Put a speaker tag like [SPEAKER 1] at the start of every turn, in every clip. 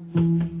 [SPEAKER 1] Mm-hmm.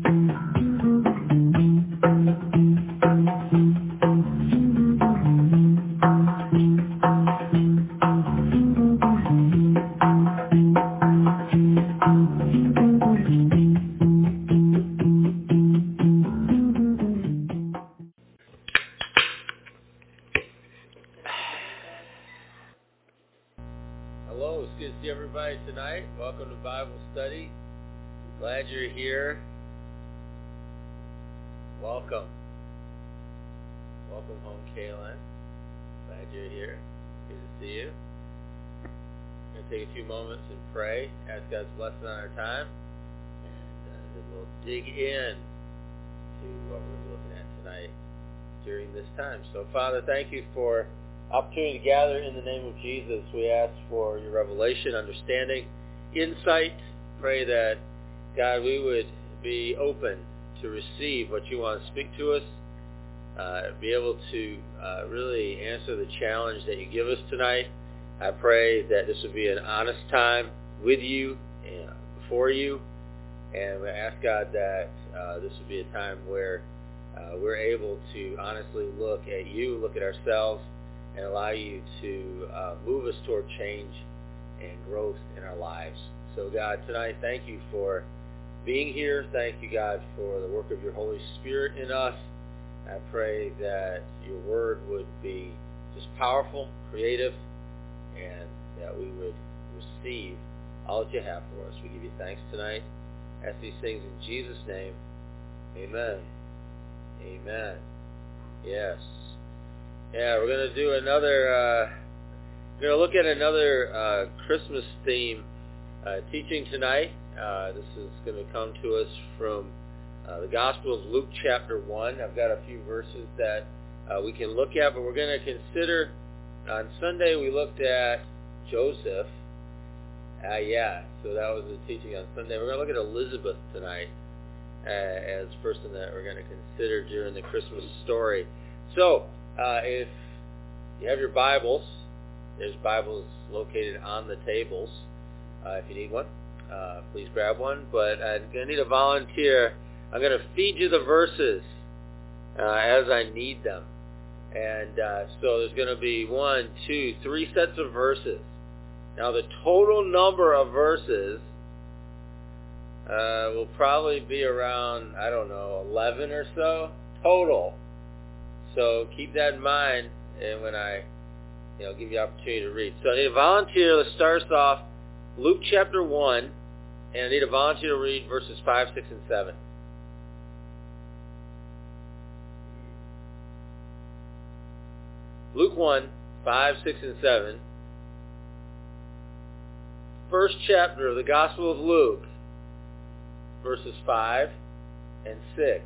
[SPEAKER 1] Dig in to what we're looking at tonight during this time. So, Father, thank you for opportunity to gather in the name of Jesus. We ask for your revelation, understanding, insight. Pray that, God, we would be open to receive what you want to speak to us, uh, be able to uh, really answer the challenge that you give us tonight. I pray that this would be an honest time with you and before you and we ask God that uh, this would be a time where uh, we're able to honestly look at you, look at ourselves, and allow you to uh, move us toward change and growth in our lives. So God, tonight, thank you for being here. Thank you, God, for the work of your Holy Spirit in us. I pray that your word would be just powerful, creative, and that we would receive all that you have for us. We give you thanks tonight ask these things in Jesus' name. Amen. Amen. Yes. Yeah, we're going to do another, uh, we're going to look at another uh, Christmas theme uh, teaching tonight. Uh, this is going to come to us from uh, the Gospel of Luke chapter 1. I've got a few verses that uh, we can look at, but we're going to consider, on Sunday we looked at Joseph, uh, yeah, so that was the teaching on Sunday. We're going to look at Elizabeth tonight uh, as person that we're going to consider during the Christmas story. So, uh, if you have your Bibles, there's Bibles located on the tables. Uh, if you need one, uh, please grab one. But I'm going to need a volunteer. I'm going to feed you the verses uh, as I need them. And uh, so there's going to be one, two, three sets of verses. Now the total number of verses uh, will probably be around, I don't know, 11 or so total. So keep that in mind and when I you know, give you the opportunity to read. So I need a volunteer that starts off Luke chapter 1, and I need a volunteer to read verses 5, 6, and 7. Luke 1, 5, 6, and 7 first chapter of the Gospel of Luke, verses 5 and 6.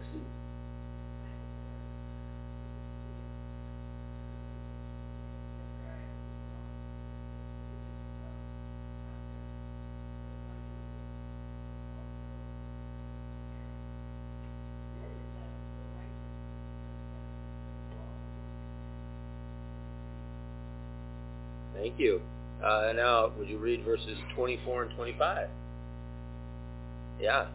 [SPEAKER 1] You. Uh, now, would you read verses 24 and 25? Yeah.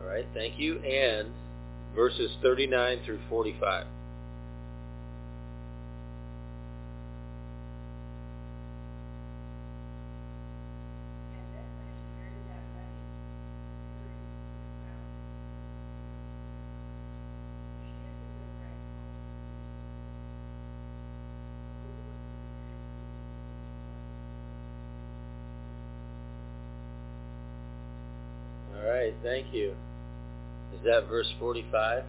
[SPEAKER 1] All right, thank you. And verses 39 through 45. Verse 45?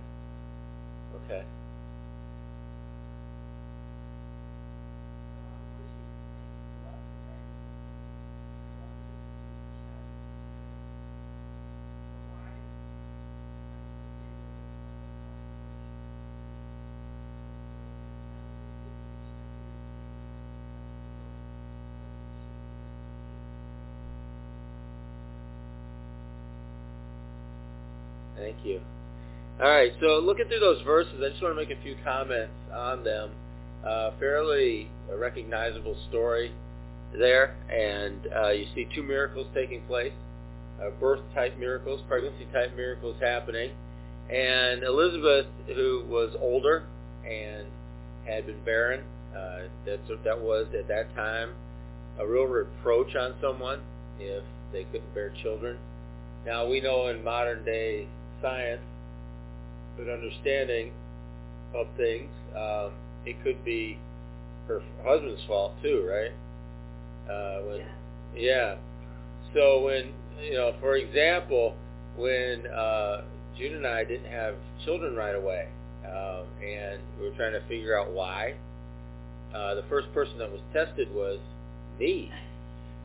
[SPEAKER 1] Right, so looking through those verses, I just want to make a few comments on them. Uh, fairly recognizable story there, and uh, you see two miracles taking place, uh, birth-type miracles, pregnancy-type miracles happening, and Elizabeth, who was older and had been barren, uh, that, that was at that time a real reproach on someone if they couldn't bear children. Now we know in modern day science, good understanding of things, um, it could be her husband's fault too, right? Uh, when, yeah. yeah. So when you know, for example, when uh, June and I didn't have children right away, um, and we were trying to figure out why. Uh, the first person that was tested was me,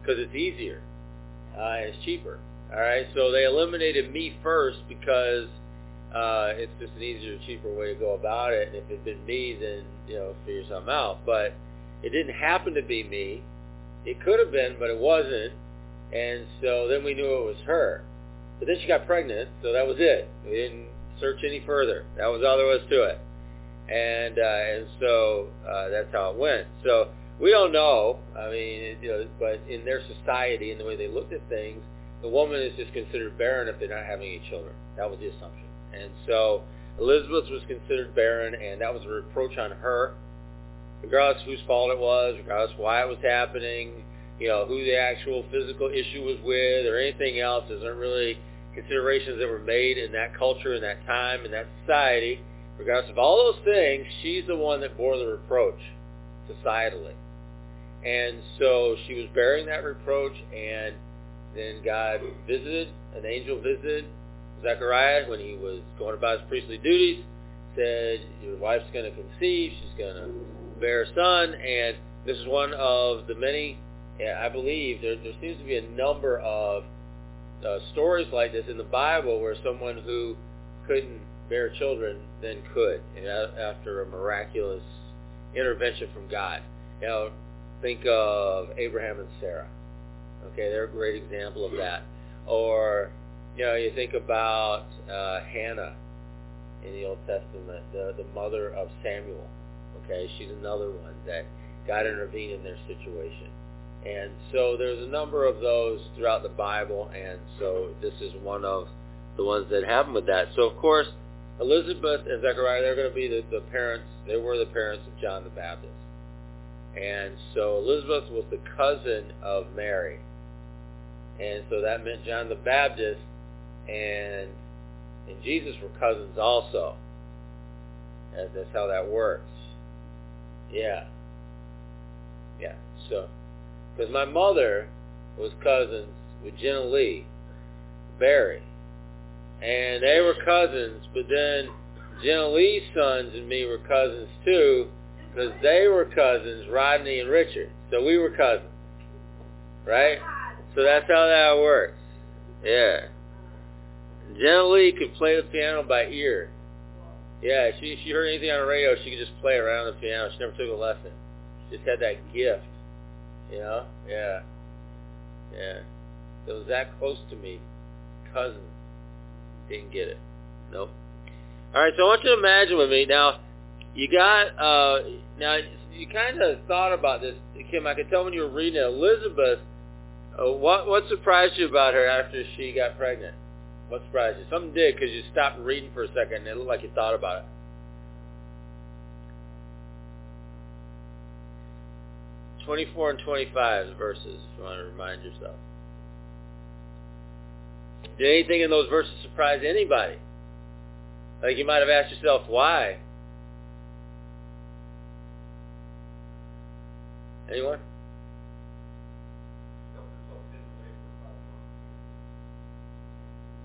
[SPEAKER 1] because it's easier uh, and it's cheaper. All right, so they eliminated me first because uh, it's just an easier, cheaper way to go about it. And if it had been me, then you know, figure something out. But it didn't happen to be me. It could have been, but it wasn't. And so then we knew it was her. But then she got pregnant, so that was it. We didn't search any further. That was all there was to it. And uh, and so uh, that's how it went. So we don't know. I mean, you know, but in their society and the way they looked at things, the woman is just considered barren if they're not having any children. That was the assumption. And so Elizabeth was considered barren, and that was a reproach on her, regardless whose fault it was, regardless why it was happening, you know, who the actual physical issue was with, or anything else. There's not really considerations that were made in that culture, in that time, in that society. Regardless of all those things, she's the one that bore the reproach societally. And so she was bearing that reproach, and then God visited, an angel visited Zechariah when he was going about his priestly duties, said, your wife's going to conceive, she's going to bear a son, and this is one of the many, I believe, there, there seems to be a number of uh, stories like this in the Bible where someone who couldn't bear children then could, after a miraculous intervention from God. Know, think of Abraham and Sarah. Okay, they're a great example of that. Or, you know, you think about uh, Hannah in the Old Testament, the, the mother of Samuel. Okay, she's another one that God intervened in their situation. And so there's a number of those throughout the Bible, and so this is one of the ones that happen with that. So of course, Elizabeth and Zechariah, they're going to be the, the parents, they were the parents of John the Baptist. And so Elizabeth was the cousin of Mary. And so that meant John the Baptist and and Jesus were cousins also. And that's how that works. Yeah. Yeah. So, because my mother was cousins with Jenna Lee, Barry. And they were cousins, but then Jenna Lee's sons and me were cousins too, because they were cousins, Rodney and Richard. So we were cousins. Right? So that's how that works. Yeah. Jenna Lee could play the piano by ear. Yeah, she she heard anything on the radio, she could just play around the piano. She never took a lesson. She just had that gift. You know? Yeah. Yeah. It was that close to me. Cousin. Didn't get it. Nope. All right, so I want you to imagine with me now. You got uh now you kind of thought about this, Kim. I could tell when you were reading it. Elizabeth, uh, what what surprised you about her after she got pregnant? What surprised you? Something did because you stopped reading for a second and it looked like you thought about it. 24 and 25 verses, if you want to remind yourself. Did anything in those verses surprise anybody? Like you might have asked yourself, why? Anyone?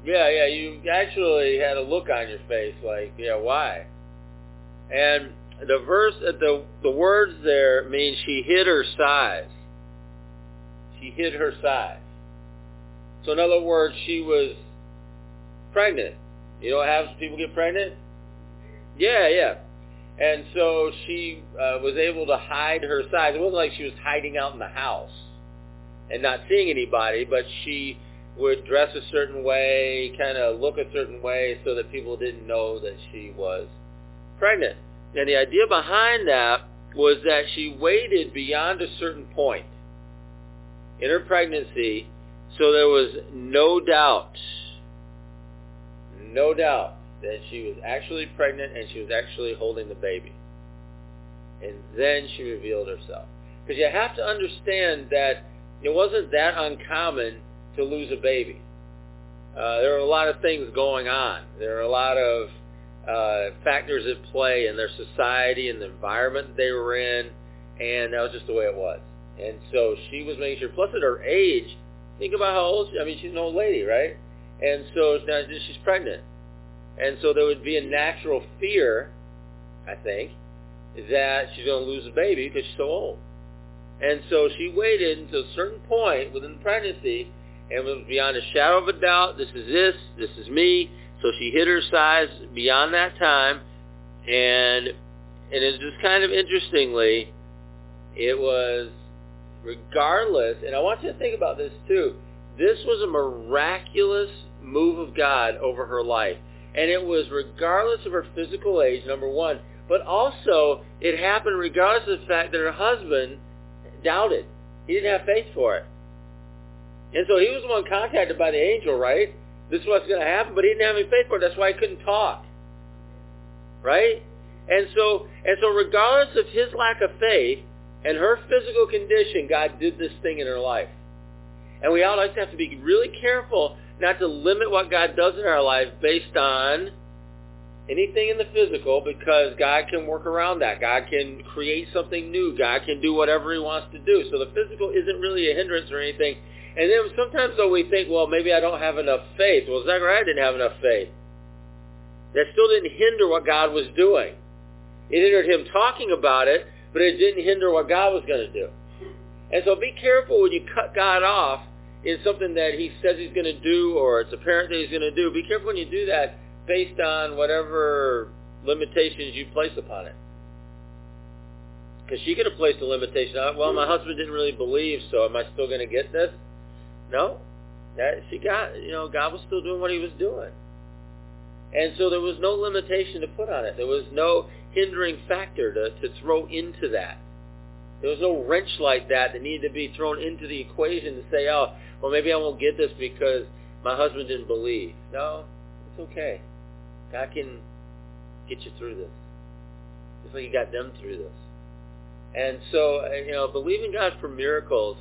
[SPEAKER 1] Yeah, yeah, you actually had a look on your face like, yeah, why? And the verse, the the words there mean she hid her size. She hid her size. So in other words, she was pregnant. You know when people get pregnant? Yeah, yeah. And so she uh, was able to hide her size. It wasn't like she was hiding out in the house and not seeing anybody, but she would dress a certain way, kind of look a certain way so that people didn't know that she was pregnant. And the idea behind that was that she waited beyond a certain point in her pregnancy so there was no doubt, no doubt that she was actually pregnant and she was actually holding the baby. And then she revealed herself. Because you have to understand that it wasn't that uncommon to lose a baby. Uh, there are a lot of things going on. There are a lot of uh, factors at play in their society and the environment they were in, and that was just the way it was. And so she was making sure. Plus, at her age, think about how old. She, I mean, she's an old lady, right? And so now she's pregnant, and so there would be a natural fear, I think, that she's going to lose a baby because she's so old. And so she waited until a certain point within the pregnancy and was beyond a shadow of a doubt, this is this, this is me. So she hid her size beyond that time. And, and it's just kind of interestingly, it was regardless, and I want you to think about this too, this was a miraculous move of God over her life. And it was regardless of her physical age, number one, but also it happened regardless of the fact that her husband doubted. He didn't have faith for it. And so he was the one contacted by the angel, right? This is what's going to happen, but he didn't have any faith for it. That's why he couldn't talk. Right? And so, and so regardless of his lack of faith and her physical condition, God did this thing in her life. And we always have to be really careful not to limit what God does in our life based on anything in the physical because God can work around that. God can create something new. God can do whatever he wants to do. So the physical isn't really a hindrance or anything. And then sometimes though we think, well, maybe I don't have enough faith. Well, Zechariah didn't have enough faith. That still didn't hinder what God was doing. It hindered him talking about it, but it didn't hinder what God was going to do. And so be careful when you cut God off in something that he says he's going to do or it's apparent that he's going to do. Be careful when you do that based on whatever limitations you place upon it. Because she could have placed a limitation on, well, my husband didn't really believe, so am I still going to get this? No. That she got, you know, God was still doing what he was doing. And so there was no limitation to put on it. There was no hindering factor to, to throw into that. There was no wrench like that that needed to be thrown into the equation to say, oh, well, maybe I won't get this because my husband didn't believe. No, it's okay. God can get you through this. Just like he got them through this. And so, uh, you know, believing God for miracles,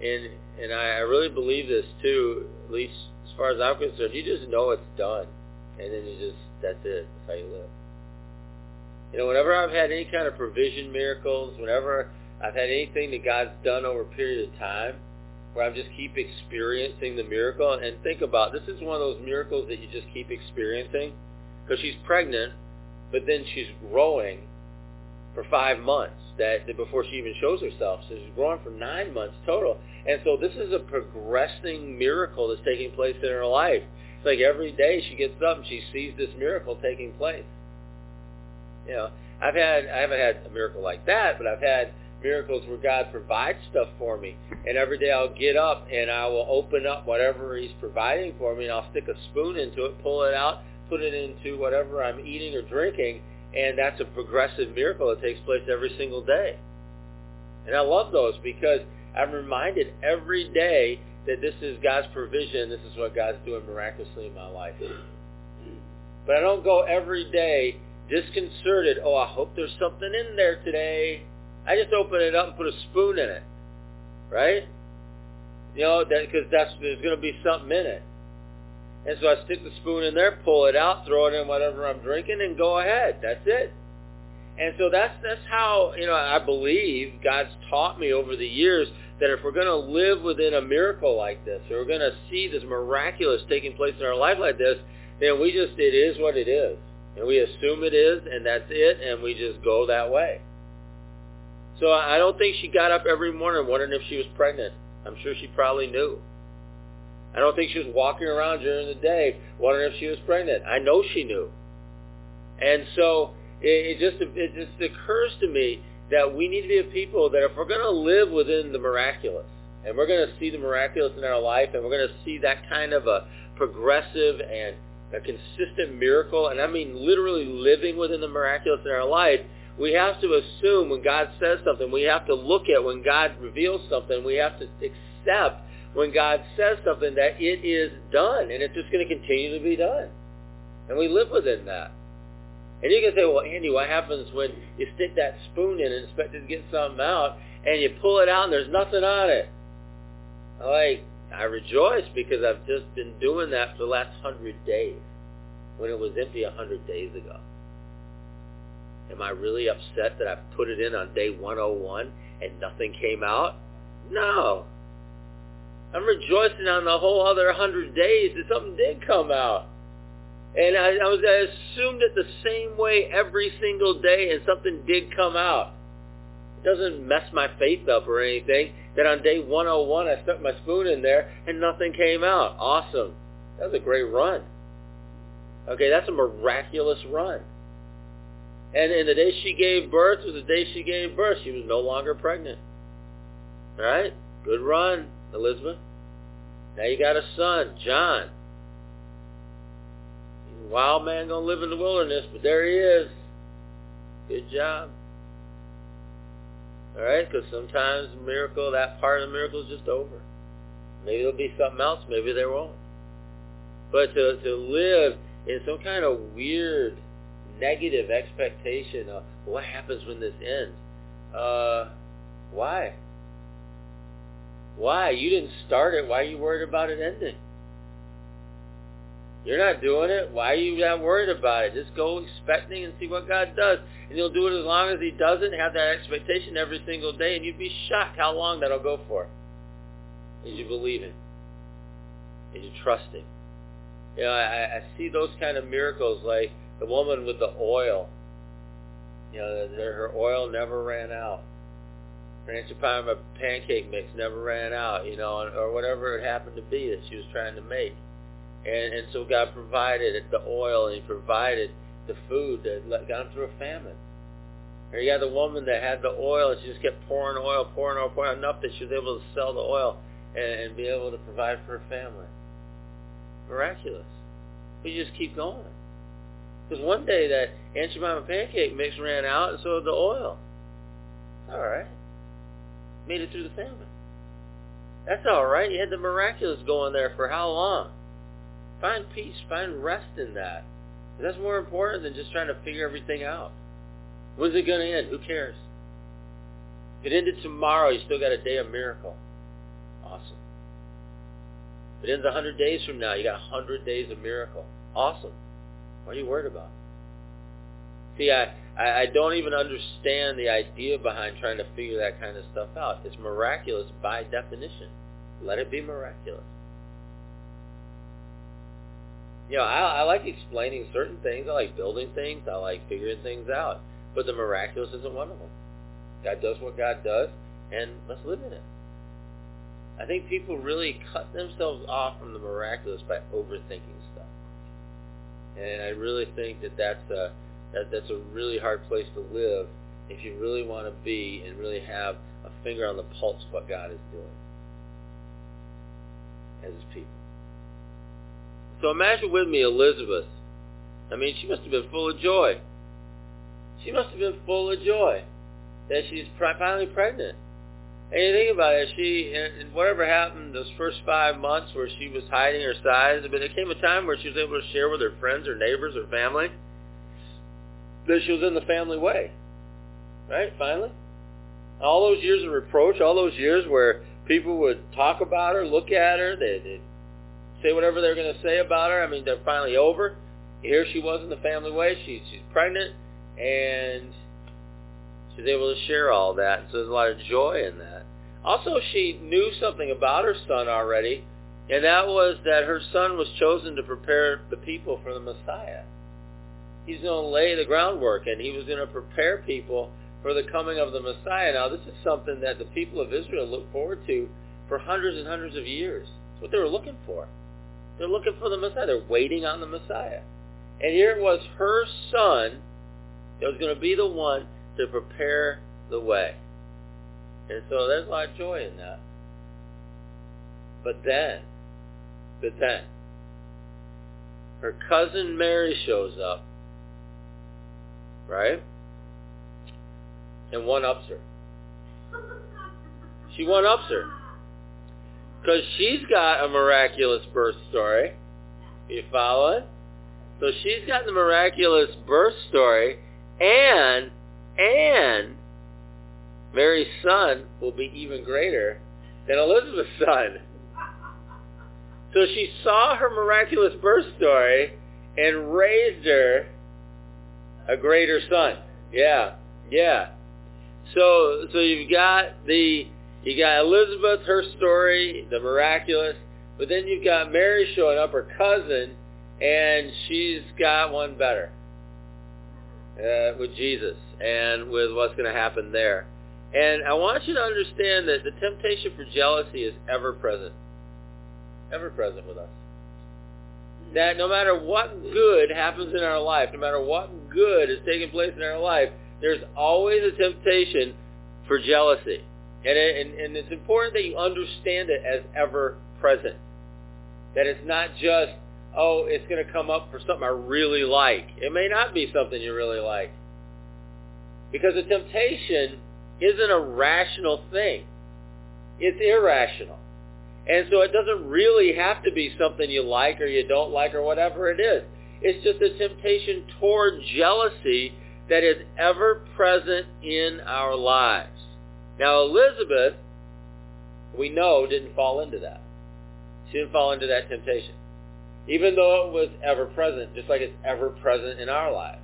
[SPEAKER 1] and and I, I really believe this too, at least as far as I'm concerned, you just know it's done. And then you just, that's it. That's how you live. You know, whenever I've had any kind of provision miracles, whenever I've had anything that God's done over a period of time, where I just keep experiencing the miracle, and think about, this is one of those miracles that you just keep experiencing because she's pregnant, but then she's growing for five months that, that before she even shows herself. So she's growing for nine months total. And so this is a progressing miracle that's taking place in her life. It's like every day she gets up and she sees this miracle taking place. You know, I've had I haven't had a miracle like that, but I've had miracles where God provides stuff for me. And every day I'll get up and I will open up whatever he's providing for me and I'll stick a spoon into it, pull it out, put it into whatever I'm eating or drinking, and that's a progressive miracle that takes place every single day. And I love those because I'm reminded every day that this is God's provision. This is what God's doing miraculously in my life. But I don't go every day disconcerted. Oh, I hope there's something in there today. I just open it up and put a spoon in it, right? You know, that because that's there's going to be something in it. And so I stick the spoon in there, pull it out, throw it in whatever I'm drinking, and go ahead. That's it. And so that's that's how you know I believe God's taught me over the years that if we're going to live within a miracle like this, or we're going to see this miraculous taking place in our life like this, then we just it is what it is, and we assume it is, and that's it, and we just go that way. So I don't think she got up every morning wondering if she was pregnant. I'm sure she probably knew. I don't think she was walking around during the day wondering if she was pregnant. I know she knew. And so it, it just it just occurs to me that we need to be a people that if we're going to live within the miraculous, And we're going to see the miraculous in our life, and we're going to see that kind of a progressive and a consistent miracle, and I mean literally living within the miraculous in our life, we have to assume when God says something, we have to look at when God reveals something, we have to accept when God says something that it is done, and it's just going to continue to be done. And we live within that. And you can say, well, Andy, what happens when you stick that spoon in and expect it to get something out, and you pull it out and there's nothing on it? I Like, I rejoice because I've just been doing that for the last hundred days when it was empty a hundred days ago. Am I really upset that I put it in on day 101 and nothing came out? No. I'm rejoicing on the whole other 100 days that something did come out. And I, I was I assumed it the same way every single day and something did come out. It doesn't mess my faith up or anything that on day 101 I stuck my spoon in there and nothing came out. Awesome. That was a great run. Okay, that's a miraculous run. And, and the day she gave birth was the day she gave birth. She was no longer pregnant. All right? Good run, Elizabeth. Now you got a son, John. He's a wild man going to live in the wilderness, but there he is. Good job. All right? Because sometimes the miracle, that part of the miracle is just over. Maybe there'll be something else. Maybe there won't. But to, to live in some kind of weird negative expectation of what happens when this ends. Uh, why? Why? You didn't start it. Why are you worried about it ending? You're not doing it. Why are you not worried about it? Just go expecting and see what God does. And he'll do it as long as he doesn't. Have that expectation every single day. And you'd be shocked how long that'll go for. As you believe Him. As you trust him. You know, I, I see those kind of miracles like the woman with the oil. You know, her oil never ran out. Ranch Parma pancake mix never ran out, you know, or whatever it happened to be that she was trying to make. And, and so God provided the oil and he provided the food that got them through a famine. Or you got the woman that had the oil and she just kept pouring oil, pouring oil, pouring enough that she was able to sell the oil and, and be able to provide for her family. Miraculous. But you just keep going. Because one day that Aunt Jemima pancake mix ran out, and so did the oil. All right. Made it through the famine. That's all right. You had the miraculous going there for how long? Find peace. Find rest in that. That's more important than just trying to figure everything out. When's it going to end? Who cares? If it ended tomorrow, you still got a day of miracle. Awesome. If it ends 100 days from now, you got 100 days of miracle. Awesome. What are you worried about? See, I, I, I don't even understand the idea behind trying to figure that kind of stuff out. It's miraculous by definition. Let it be miraculous. You know, I, I like explaining certain things. I like building things. I like figuring things out. But the miraculous isn't one of them. God does what God does, and let's live in it. I think people really cut themselves off from the miraculous by overthinking stuff. And I really think that that's a, that, that's a really hard place to live if you really want to be and really have a finger on the pulse of what God is doing as his people. So imagine with me Elizabeth. I mean, she must have been full of joy. She must have been full of joy that she's finally pregnant. And you think about it, she, and whatever happened those first five months where she was hiding her size, but there came a time where she was able to share with her friends, her neighbors, her family, that she was in the family way. Right, finally? All those years of reproach, all those years where people would talk about her, look at her, they, they'd say whatever they're going to say about her. I mean, they're finally over. Here she was in the family way. She, she's pregnant, and she's able to share all that. So there's a lot of joy in that. Also, she knew something about her son already, and that was that her son was chosen to prepare the people for the Messiah. He's going to lay the groundwork, and he was going to prepare people for the coming of the Messiah. Now, this is something that the people of Israel looked forward to for hundreds and hundreds of years. It's what they were looking for. They're looking for the Messiah. They're waiting on the Messiah. And here it was her son that was going to be the one to prepare the way. And so there's a lot of joy in that. But then, but then, her cousin Mary shows up, right? And one-ups her. She one-ups her. Because she's got a miraculous birth story. You following? So she's got the miraculous birth story, and, and Mary's son will be even greater than Elizabeth's son. So she saw her miraculous birth story and raised her a greater son. Yeah, yeah. So so you've got the you got Elizabeth, her story, the miraculous, but then you've got Mary showing up, her cousin, and she's got one better uh, with Jesus and with what's going to happen there. And I want you to understand that the temptation for jealousy is ever present. Ever present with us. That no matter what good happens in our life, no matter what good is taking place in our life, there's always a temptation for jealousy. And, it, and, and it's important that you understand it as ever present. That it's not just, oh, it's going to come up for something I really like. It may not be something you really like. Because a temptation isn't a rational thing. It's irrational. And so it doesn't really have to be something you like or you don't like or whatever it is. It's just a temptation toward jealousy that is ever present in our lives. Now Elizabeth, we know, didn't fall into that. She didn't fall into that temptation. Even though it was ever present, just like it's ever present in our lives.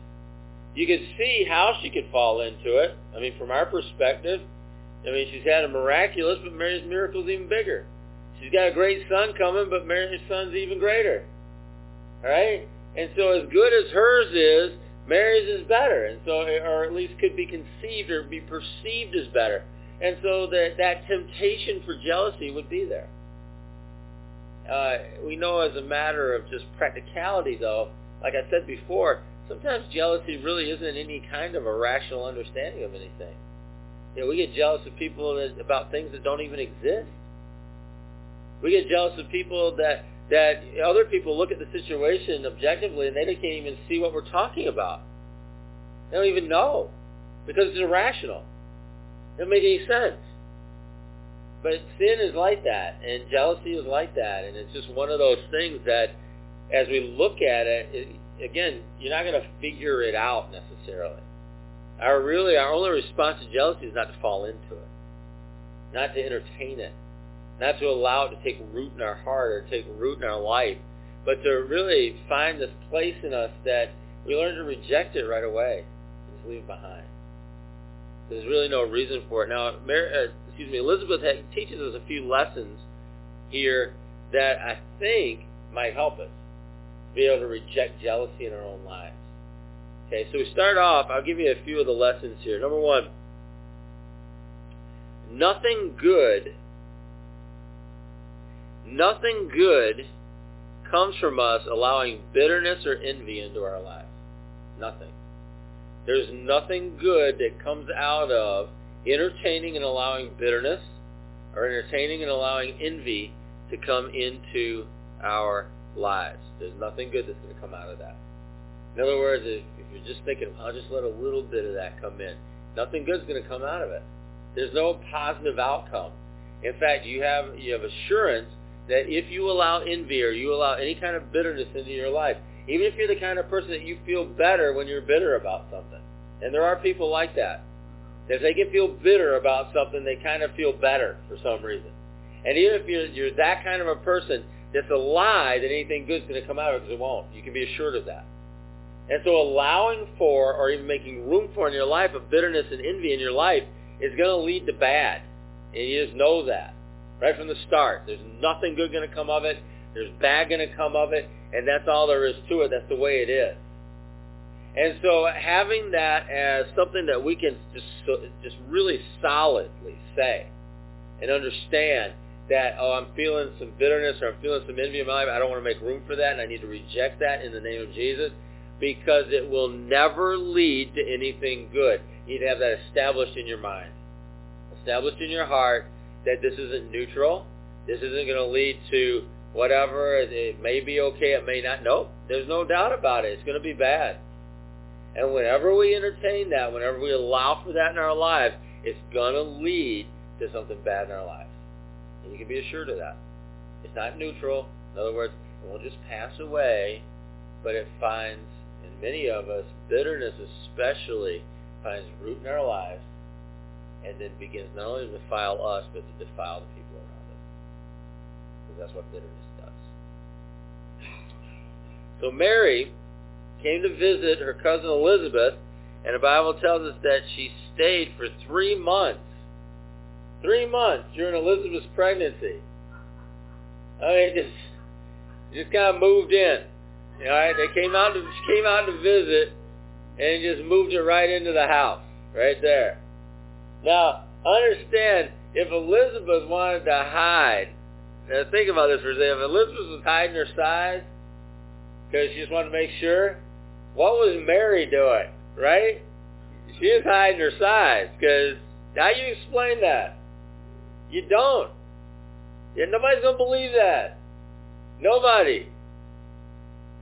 [SPEAKER 1] You can see how she could fall into it. I mean, from our perspective, I mean, she's had a miraculous, but Mary's miracle is even bigger. She's got a great son coming, but Mary's son's even greater. All right? And so as good as hers is, Mary's is better. And so, or at least could be conceived or be perceived as better. And so that, that temptation for jealousy would be there. Uh, we know as a matter of just practicality, though, like I said before, sometimes jealousy really isn't any kind of a rational understanding of anything. You know, we get jealous of people that, about things that don't even exist. We get jealous of people that that other people look at the situation objectively and they can't even see what we're talking about. They don't even know because it's irrational. It doesn't make any sense. But sin is like that, and jealousy is like that, and it's just one of those things that, as we look at it, it again, you're not going to figure it out necessarily. Our really, our only response to jealousy is not to fall into it, not to entertain it, not to allow it to take root in our heart or take root in our life, but to really find this place in us that we learn to reject it right away and just leave it behind. There's really no reason for it. Now, Mary, uh, excuse me, Elizabeth teaches us a few lessons here that I think might help us be able to reject jealousy in our own lives. Okay, so we start off, I'll give you a few of the lessons here. Number one, nothing good, nothing good comes from us allowing bitterness or envy into our lives. Nothing. There's nothing good that comes out of entertaining and allowing bitterness or entertaining and allowing envy to come into our lives. There's nothing good that's going to come out of that. In other words, if, if you're just thinking, I'll just let a little bit of that come in, nothing good's going to come out of it. There's no positive outcome. In fact, you have you have assurance that if you allow envy or you allow any kind of bitterness into your life, even if you're the kind of person that you feel better when you're bitter about something, and there are people like that, if they can feel bitter about something, they kind of feel better for some reason. And even if you're, you're that kind of a person, that's a lie that anything good's going to come out of it because it won't. You can be assured of that. And so allowing for or even making room for in your life of bitterness and envy in your life is going to lead to bad. And you just know that right from the start. There's nothing good going to come of it. There's bad going to come of it. And that's all there is to it. That's the way it is. And so having that as something that we can just, just really solidly say and understand that, oh, I'm feeling some bitterness or I'm feeling some envy in my life. I don't want to make room for that, and I need to reject that in the name of Jesus because it will never lead to anything good. You need to have that established in your mind, established in your heart that this isn't neutral, This isn't going to lead to whatever. It may be okay. It may not. Nope. There's no doubt about it. It's going to be bad. And whenever we entertain that, whenever we allow for that in our lives, it's going to lead to something bad in our lives. And you can be assured of that. It's not neutral. In other words, it won't just pass away, but it finds, in many of us, bitterness especially, finds root in our lives and then begins not only to defile us, but to defile the people around us. Because that's what bitterness does. So Mary came to visit her cousin Elizabeth, and the Bible tells us that she stayed for three months. Three months during Elizabeth's pregnancy. I mean, just just kind of moved in. All right, they came out to came out to visit, and just moved it right into the house, right there. Now, understand, if Elizabeth wanted to hide, now think about this for a second. If Elizabeth was hiding her size because she just wanted to make sure, what was Mary doing, right? She was hiding her size because how you explain that? You don't. Yeah, nobody's going to believe that. Nobody.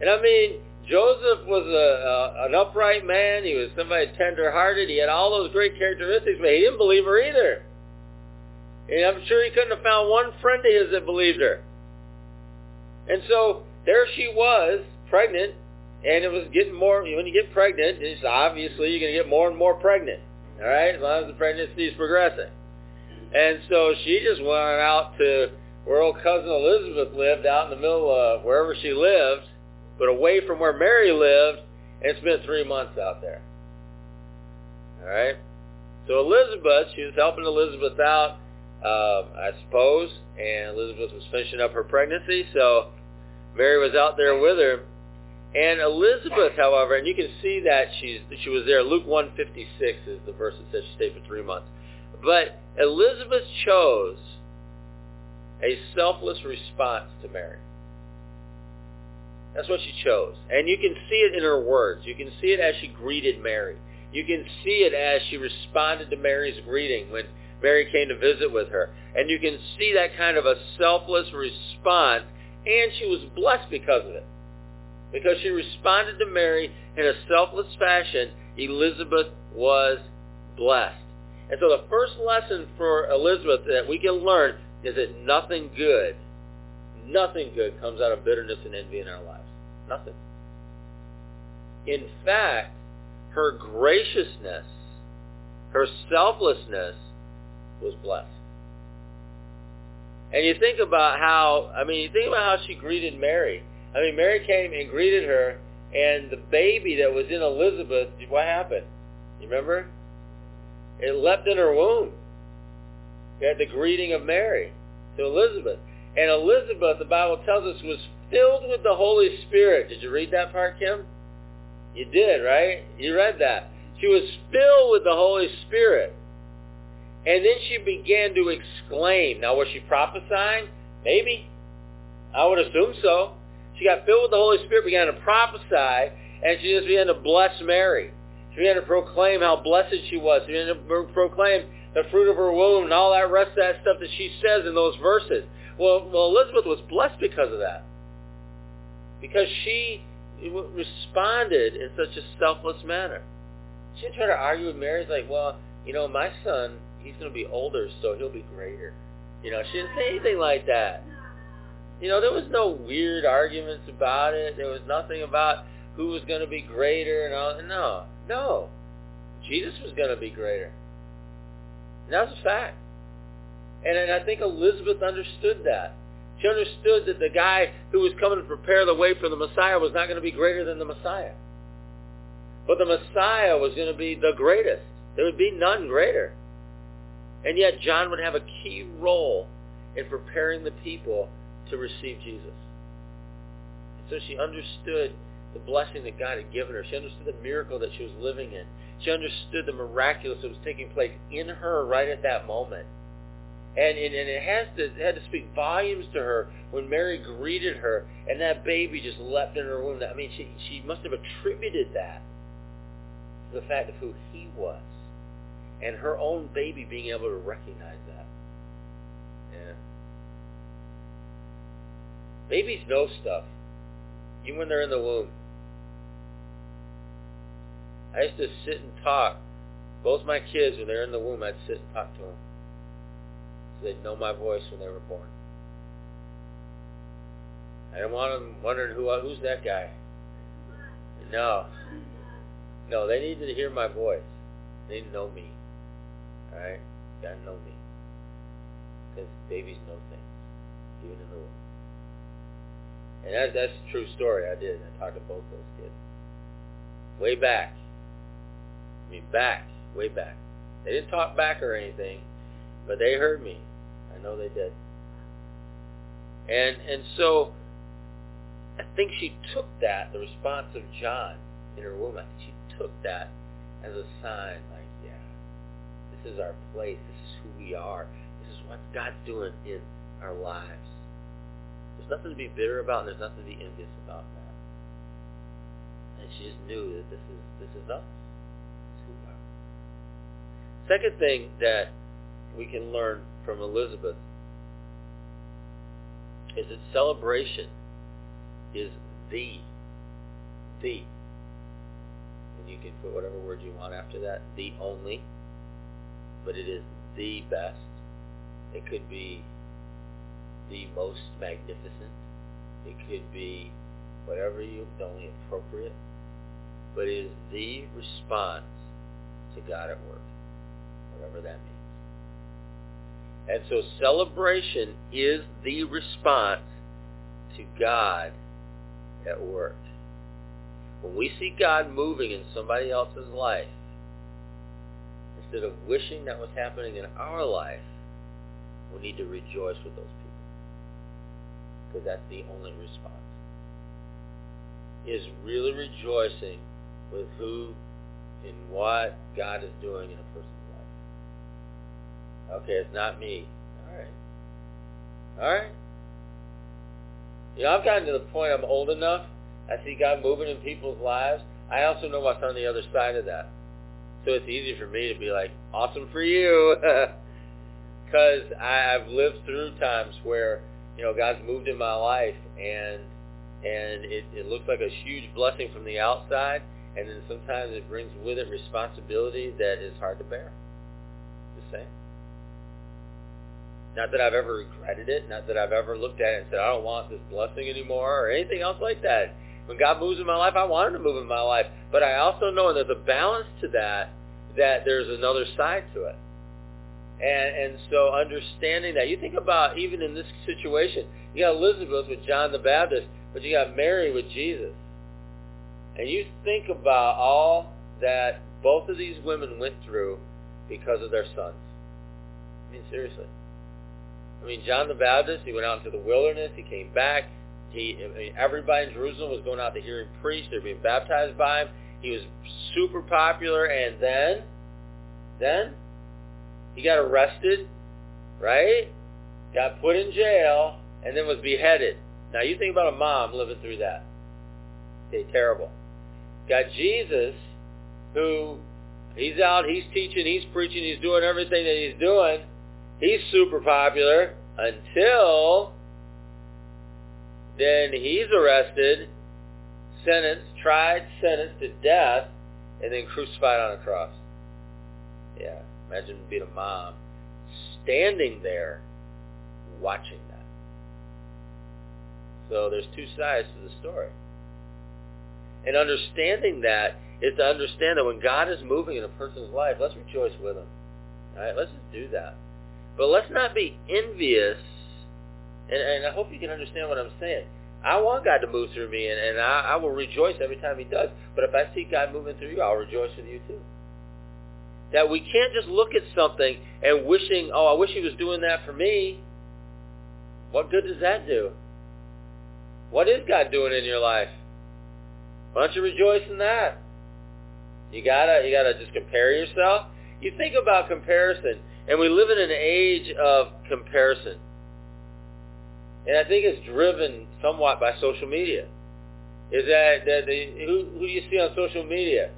[SPEAKER 1] And I mean, Joseph was a, a an upright man. He was somebody tender-hearted. He had all those great characteristics, but he didn't believe her either. And I'm sure he couldn't have found one friend of his that believed her. And so there she was, pregnant, and it was getting more, when you get pregnant, it's obviously you're going to get more and more pregnant. All right, as long as the pregnancy is progressing. And so she just went out to where old cousin Elizabeth lived out in the middle of wherever she lived, but away from where Mary lived, and spent three months out there. All right? So Elizabeth, she was helping Elizabeth out, uh, I suppose, and Elizabeth was finishing up her pregnancy, so Mary was out there with her. And Elizabeth, however, and you can see that she's she was there. Luke 156 is the verse that says she stayed for three months. But Elizabeth chose a selfless response to Mary. That's what she chose. And you can see it in her words. You can see it as she greeted Mary. You can see it as she responded to Mary's greeting when Mary came to visit with her. And you can see that kind of a selfless response. And she was blessed because of it. Because she responded to Mary in a selfless fashion, Elizabeth was blessed. And so the first lesson for Elizabeth that we can learn is that nothing good, nothing good comes out of bitterness and envy in our lives. Nothing. In fact, her graciousness, her selflessness was blessed. And you think about how, I mean, you think about how she greeted Mary. I mean, Mary came and greeted her, and the baby that was in Elizabeth, what happened? You remember? It leapt in her womb at the greeting of Mary to Elizabeth. And Elizabeth, the Bible tells us, was filled with the Holy Spirit. Did you read that part, Kim? You did, right? You read that. She was filled with the Holy Spirit. And then she began to exclaim. Now, was she prophesying? Maybe. I would assume so. She got filled with the Holy Spirit, began to prophesy, and she just began to bless Mary. She began to proclaim how blessed she was. She began to proclaim the fruit of her womb and all that rest of that stuff that she says in those verses. Well, well Elizabeth was blessed because of that. Because she responded in such a selfless manner. She didn't try to argue with Mary. It's like, well, you know, my son, he's going to be older, so he'll be greater. You know, she didn't say anything like that. You know, there was no weird arguments about it. There was nothing about who was going to be greater and all. No, no. Jesus was going to be greater. And that's a fact. And, and I think Elizabeth understood that. She understood that the guy who was coming to prepare the way for the Messiah was not going to be greater than the Messiah. But the Messiah was going to be the greatest. There would be none greater. And yet John would have a key role in preparing the people to receive Jesus. And so she understood the blessing that God had given her. She understood the miracle that she was living in. She understood the miraculous that was taking place in her right at that moment. And, and, and it has to it had to speak volumes to her when Mary greeted her and that baby just leapt in her womb. I mean, she, she must have attributed that to the fact of who he was and her own baby being able to recognize that. Yeah. Babies know stuff, even when they're in the womb. I used to sit and talk. Both my kids, when they're in the womb, I'd sit and talk to them. So they'd know my voice when they were born. I didn't want them wondering who who's that guy. No. No, they needed to hear my voice. They know me. Alright? Gotta know me. Because babies know things. Even in the womb. And that, that's a true story. I did. I talked to both those kids. Way back. I mean, back. Way back. They didn't talk back or anything, but they heard me. I know they did. And and so I think she took that, the response of John in her womb, I think she took that as a sign, like, yeah, this is our place. This is who we are. This is what God's doing in our lives. There's nothing to be bitter about, and there's nothing to be envious about that. And she just knew that this is this is us. Second thing that we can learn from Elizabeth is that celebration is the, the, and you can put whatever word you want after that, the only, but it is the best. It could be the most magnificent. It could be whatever you, the only appropriate, but it is the response to God at work, whatever that means. And so celebration is the response to God at work. When we see God moving in somebody else's life, instead of wishing that was happening in our life, we need to rejoice with those people. Because that's the only response. Is really rejoicing with who and what God is doing in a person's. Okay, it's not me. All right. All right. You know, I've gotten to the point I'm old enough. I see God moving in people's lives. I also know what's on the other side of that. So it's easy for me to be like, awesome for you. Because I've lived through times where, you know, God's moved in my life and and it, it looks like a huge blessing from the outside. And then sometimes it brings with it responsibility that is hard to bear. Just saying. Not that I've ever regretted it. Not that I've ever looked at it and said, I don't want this blessing anymore or anything else like that. When God moves in my life, I want him to move in my life. But I also know, there's a balance to that, that there's another side to it. And, and so understanding that, you think about even in this situation, you got Elizabeth with John the Baptist, but you got Mary with Jesus. And you think about all that both of these women went through because of their sons. I mean, seriously. I mean, John the Baptist, he went out into the wilderness. He came back. He, I mean, everybody in Jerusalem was going out to hear him preach. They were being baptized by him. He was super popular. And then, then, he got arrested, right? Got put in jail, and then was beheaded. Now, you think about a mom living through that. Okay, terrible. Got Jesus, who he's out, he's teaching, he's preaching, he's doing everything that he's doing He's super popular until then he's arrested, sentenced, tried, sentenced to death, and then crucified on a cross. Yeah, imagine being a mom standing there watching that. So there's two sides to the story. And understanding that is to understand that when God is moving in a person's life, let's rejoice with him. All right, let's just do that. But let's not be envious, and, and I hope you can understand what I'm saying. I want God to move through me, and, and I, I will rejoice every time he does. But if I see God moving through you, I'll rejoice with you too. That we can't just look at something and wishing, oh, I wish he was doing that for me. What good does that do? What is God doing in your life? Why don't you rejoice in that? You gotta, you gotta just compare yourself. You think about comparison. And we live in an age of comparison. And I think it's driven somewhat by social media. Is that, that the, who, who do you see on social media?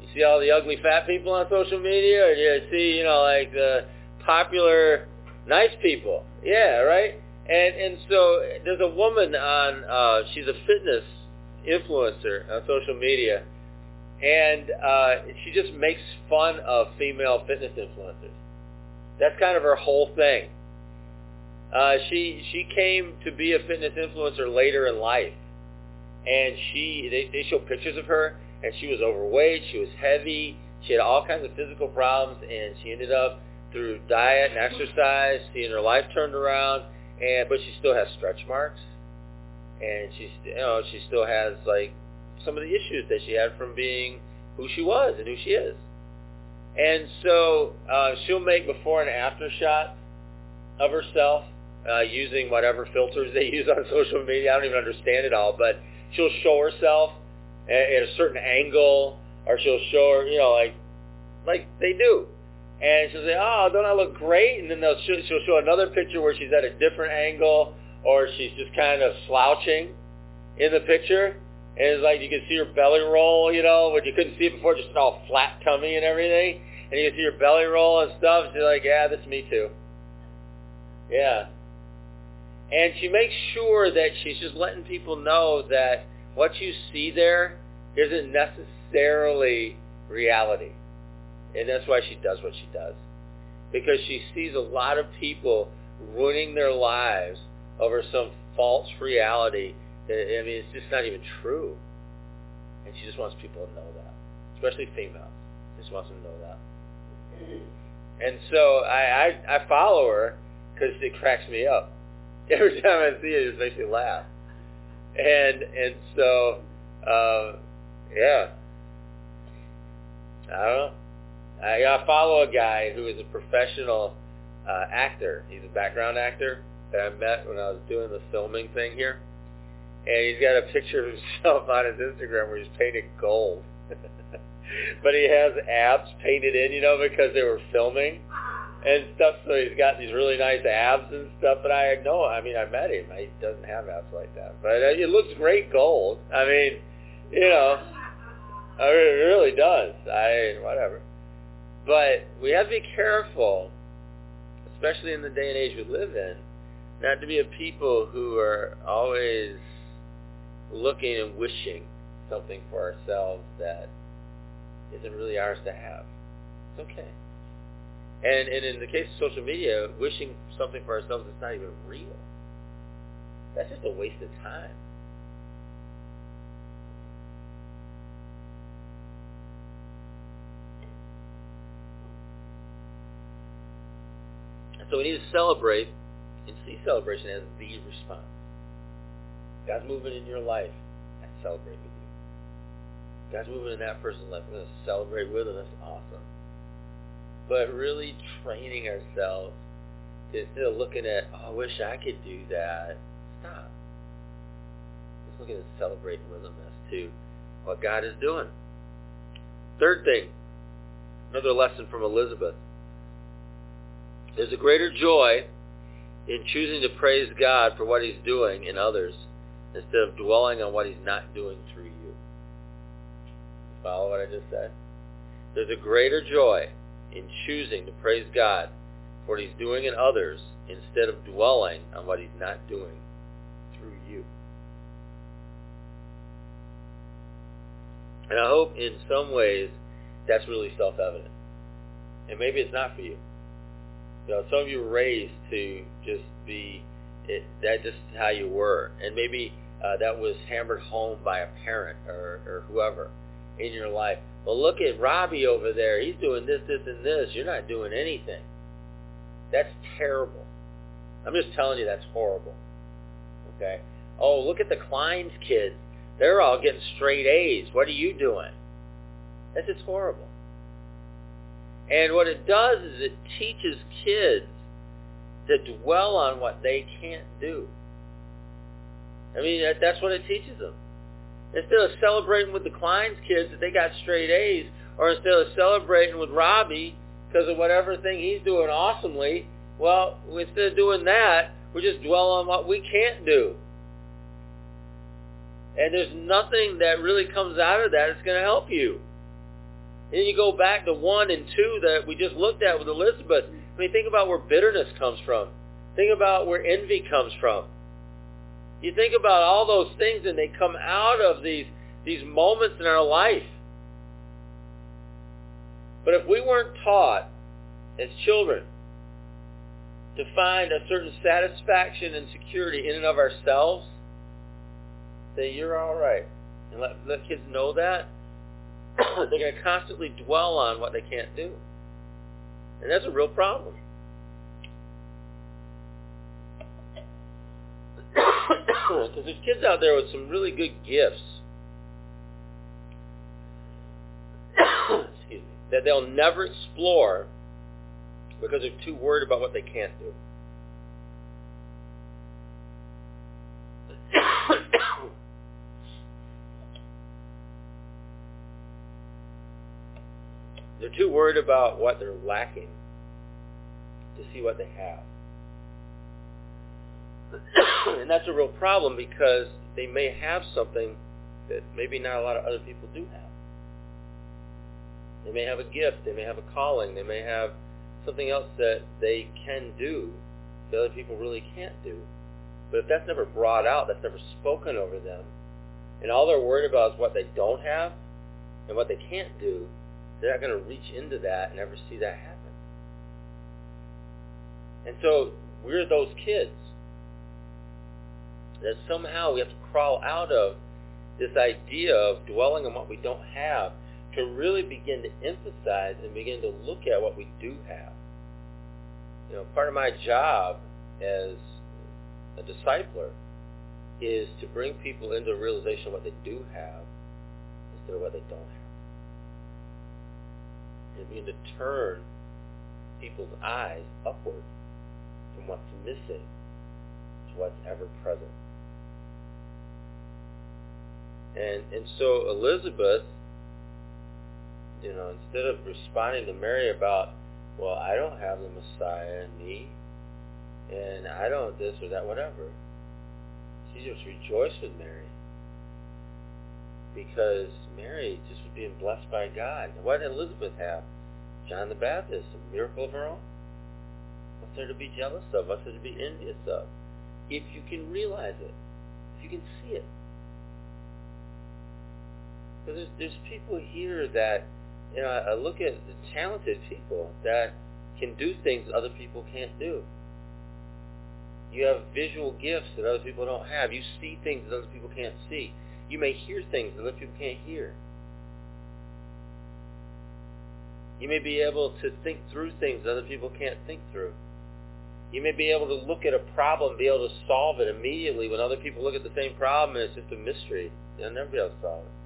[SPEAKER 1] You see all the ugly fat people on social media? Or do you see, you know, like the popular nice people? Yeah, right? And and so there's a woman on uh, she's a fitness influencer on social media, and uh, she just makes fun of female fitness influencers. That's kind of her whole thing. Uh, she she came to be a fitness influencer later in life, and she they, they show pictures of her, and she was overweight, she was heavy, she had all kinds of physical problems, and she ended up through diet and exercise, seeing her life turned around, and but she still has stretch marks, and she you know she still has like some of the issues that she had from being who she was and who she is. And so uh, she'll make before and after shots of herself uh, using whatever filters they use on social media. I don't even understand it all, but she'll show herself at, at a certain angle, or she'll show her, you know, like like they do. And she'll say, "Oh, don't I look great?" And then they'll she'll, she'll show another picture where she's at a different angle, or she's just kind of slouching in the picture, and it's like you can see her belly roll, you know, but you couldn't see it before, just an all flat tummy and everything. And you can see her belly roll and stuff. She's like, yeah, that's me too. Yeah. And she makes sure that she's just letting people know that what you see there isn't necessarily reality. And that's why she does what she does. Because she sees a lot of people ruining their lives over some false reality I mean, it's just not even true. And she just wants people to know that, especially females. Just wants them to know that. And so I I, I follow her because it cracks me up. Every time I see it, it just makes me laugh. And and so uh, yeah, I don't know. I, I follow a guy who is a professional uh, actor. He's a background actor that I met when I was doing the filming thing here and he's got a picture of himself on his Instagram where he's painted gold. but he has abs painted in, you know, because they were filming and stuff. So he's got these really nice abs and stuff. But I know, I mean, I met him. He doesn't have abs like that, but uh, it looks great gold. I mean, you know, I mean, it really does. I whatever. But we have to be careful, especially in the day and age we live in, not to be a people who are always looking and wishing something for ourselves that isn't really ours to have. It's okay. And, and in the case of social media, wishing something for ourselves that's not even real. That's just a waste of time. So we need to celebrate and see celebration as the response. God's moving in your life. I celebrate with you. God's moving in that person's life. We're going to celebrate with them. That's awesome. But really training ourselves instead of looking at, oh, I wish I could do that, stop. Just looking at celebrating with them as to what God is doing. Third thing, another lesson from Elizabeth. There's a greater joy in choosing to praise God for what he's doing in others instead of dwelling on what he's not doing through you. Follow what I just said? There's a greater joy in choosing to praise God for what he's doing in others instead of dwelling on what he's not doing through you. And I hope in some ways that's really self-evident. And maybe it's not for you. You know, some of you were raised to just be, it, that just how you were. And maybe uh, that was hammered home by a parent or, or whoever in your life. Well, look at Robbie over there. He's doing this, this, and this. You're not doing anything. That's terrible. I'm just telling you that's horrible. Okay? Oh, look at the Klein's kids. They're all getting straight A's. What are you doing? That's just horrible. And what it does is it teaches kids to dwell on what they can't do. I mean, that, that's what it teaches them. Instead of celebrating with the Klein's kids that they got straight A's, or instead of celebrating with Robbie because of whatever thing he's doing awesomely, well, instead of doing that, we just dwell on what we can't do. And there's nothing that really comes out of that that's going to help you. Then you go back to one and two that we just looked at with Elizabeth. I mean, think about where bitterness comes from. Think about where envy comes from. You think about all those things and they come out of these, these moments in our life. But if we weren't taught as children to find a certain satisfaction and security in and of ourselves, then you're all right. And let, let kids know that. They're going to constantly dwell on what they can't do. And that's a real problem. Because there's kids out there with some really good gifts. Excuse me. That they'll never explore because they're too worried about what they can't do. they're too worried about what they're lacking to see what they have. and that's a real problem because they may have something that maybe not a lot of other people do have. They may have a gift. They may have a calling. They may have something else that they can do that other people really can't do. But if that's never brought out, that's never spoken over them, and all they're worried about is what they don't have and what they can't do, they're not going to reach into that and ever see that happen. And so we're those kids that somehow we have to crawl out of this idea of dwelling on what we don't have to really begin to emphasize and begin to look at what we do have. You know, part of my job as a discipler is to bring people into a realization of what they do have instead of what they don't have. And begin to turn people's eyes upward from what's missing to what's ever present. And and so Elizabeth, you know, instead of responding to Mary about, well, I don't have the Messiah in me, and I don't this or that, whatever, she just rejoiced with Mary because Mary just was being blessed by God. What did Elizabeth have? John the Baptist, a miracle of her own. What's there to be jealous of? What's there to be envious of? If you can realize it, Because there's, there's people here that, you know, I look at the talented people that can do things other people can't do. You have visual gifts that other people don't have. You see things that other people can't see. You may hear things that other people can't hear. You may be able to think through things other people can't think through. You may be able to look at a problem, be able to solve it immediately when other people look at the same problem and it's just a mystery. They'll never be able to solve it.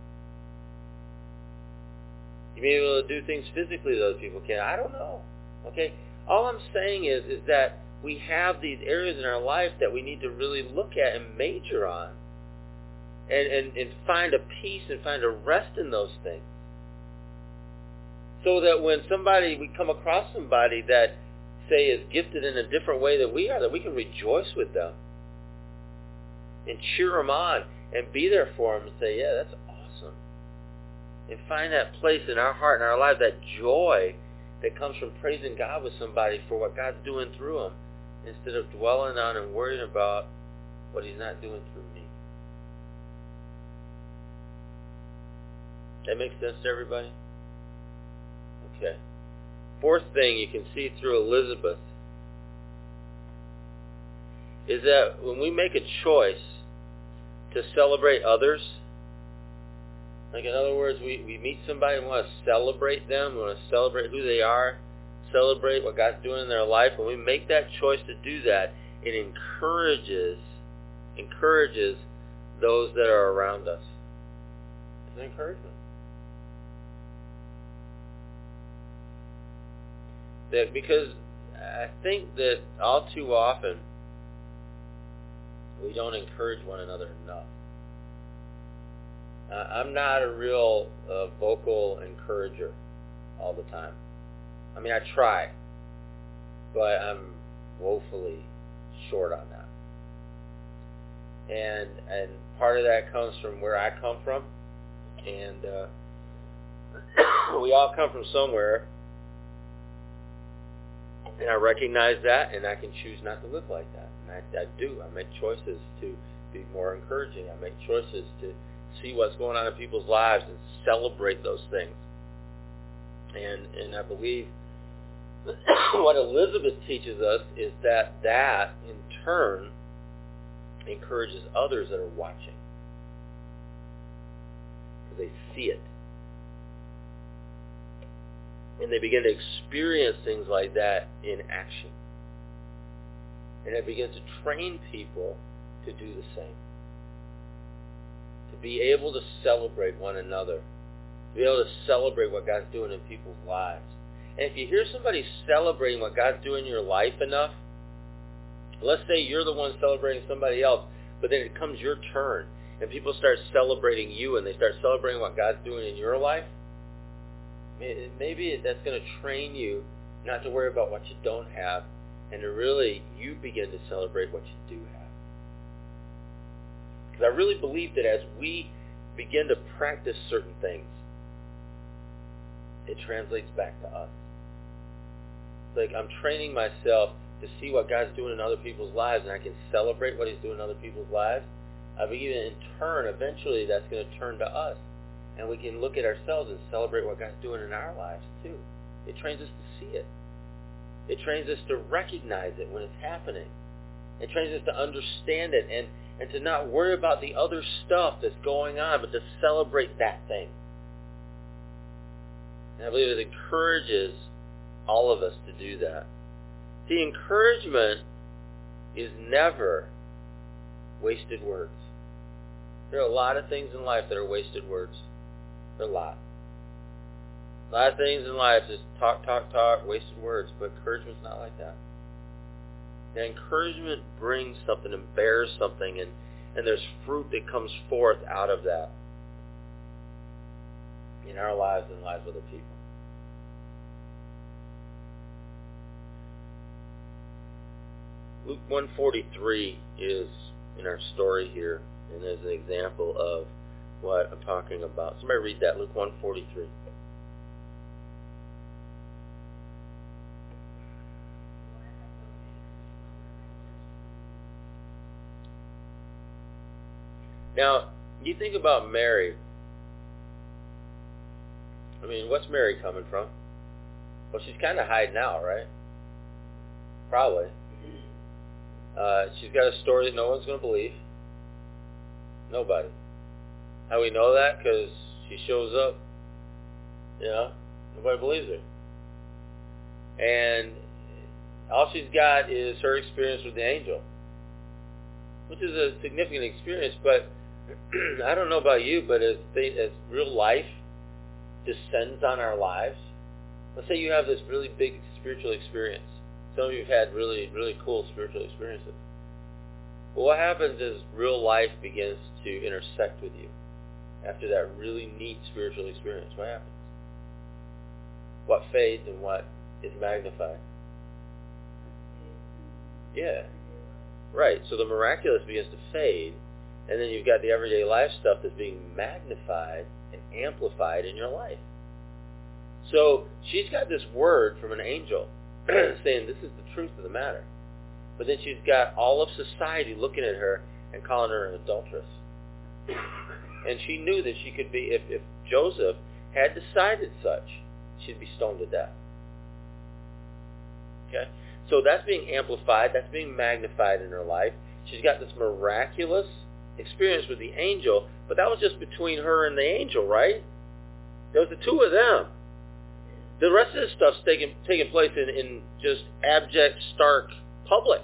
[SPEAKER 1] You may be able to do things physically that other people can't. I don't know. Okay? All I'm saying is, is that we have these areas in our life that we need to really look at and major on. And, and, and find a peace and find a rest in those things. So that when somebody, we come across somebody that, say, is gifted in a different way than we are, that we can rejoice with them and cheer them on and be there for them and say, yeah, that's and find that place in our heart and our life, that joy that comes from praising God with somebody for what God's doing through them instead of dwelling on and worrying about what he's not doing through me. That makes sense to everybody? Okay. Fourth thing you can see through Elizabeth is that when we make a choice to celebrate others, like in other words, we, we meet somebody and want to celebrate them, we want to celebrate who they are, celebrate what God's doing in their life. When we make that choice to do that, it encourages encourages those that are around us. It's an encouragement. That because I think that all too often we don't encourage one another enough. Uh, I'm not a real uh, vocal encourager all the time. I mean, I try, but I'm woefully short on that. And and part of that comes from where I come from, and uh, we all come from somewhere. And I recognize that, and I can choose not to live like that. And I, I do. I make choices to be more encouraging. I make choices to see what's going on in people's lives and celebrate those things. And and I believe what Elizabeth teaches us is that that in turn encourages others that are watching. Because they see it. And they begin to experience things like that in action. And it begins to train people to do the same be able to celebrate one another be able to celebrate what God's doing in people's lives and if you hear somebody celebrating what God's doing in your life enough, let's say you're the one celebrating somebody else, but then it comes your turn, and people start celebrating you, and they start celebrating what God's doing in your life, maybe that's going to train you not to worry about what you don't have, and to really, you begin to celebrate what you do have. Because I really believe that as we begin to practice certain things, it translates back to us like I'm training myself to see what God's doing in other people's lives and I can celebrate what he's doing in other people's lives, I believe in turn, eventually that's going to turn to us. And we can look at ourselves and celebrate what God's doing in our lives too. It trains us to see it. It trains us to recognize it when it's happening. It trains us to understand it and, and to not worry about the other stuff that's going on, but to celebrate that thing. And I believe it encourages all of us to do that. The encouragement is never wasted words. There are a lot of things in life that are wasted words. There are a lot. A lot of things in life is talk, talk, talk, wasted words, but encouragement's not like that. Encouragement brings something and bears something, and, and there's fruit that comes forth out of that in our lives and lives of other people. Luke 143 is in our story here, and is an example of what I'm talking about. Somebody read that, Luke 143. Now, you think about Mary. I mean, what's Mary coming from? Well, she's kind of hiding out, right? Probably. Uh, she's got a story that no one's going to believe. Nobody. How we know that? Because she shows up. You know, nobody believes her. And all she's got is her experience with the angel, which is a significant experience. But I don't know about you, but as, they, as real life descends on our lives, let's say you have this really big spiritual experience some of you have had really, really cool spiritual experiences. But what happens is real life begins to intersect with you after that really neat spiritual experience. What happens? What fades and what is magnified? Yeah. Right. So the miraculous begins to fade, and then you've got the everyday life stuff that's being magnified and amplified in your life. So she's got this word from an angel saying this is the truth of the matter. But then she's got all of society looking at her and calling her an adulteress. And she knew that she could be, if, if Joseph had decided such, she'd be stoned to death. Okay? So that's being amplified. That's being magnified in her life. She's got this miraculous experience with the angel, but that was just between her and the angel, right? There was the two of them. The rest of this stuff's taking taking place in, in just abject, stark public.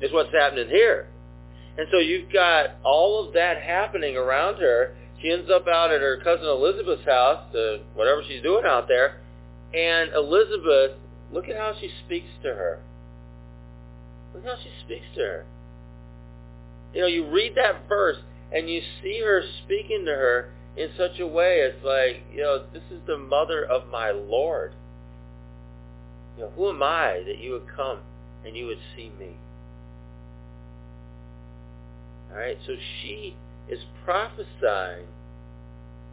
[SPEAKER 1] Is what's happening here. And so you've got all of that happening around her. She ends up out at her cousin Elizabeth's house, to whatever she's doing out there. And Elizabeth, look at how she speaks to her. Look how she speaks to her. You know, you read that verse and you see her speaking to her in such a way it's like, you know, this is the mother of my Lord. You know, who am I that you would come and you would see me? All right, so she is prophesying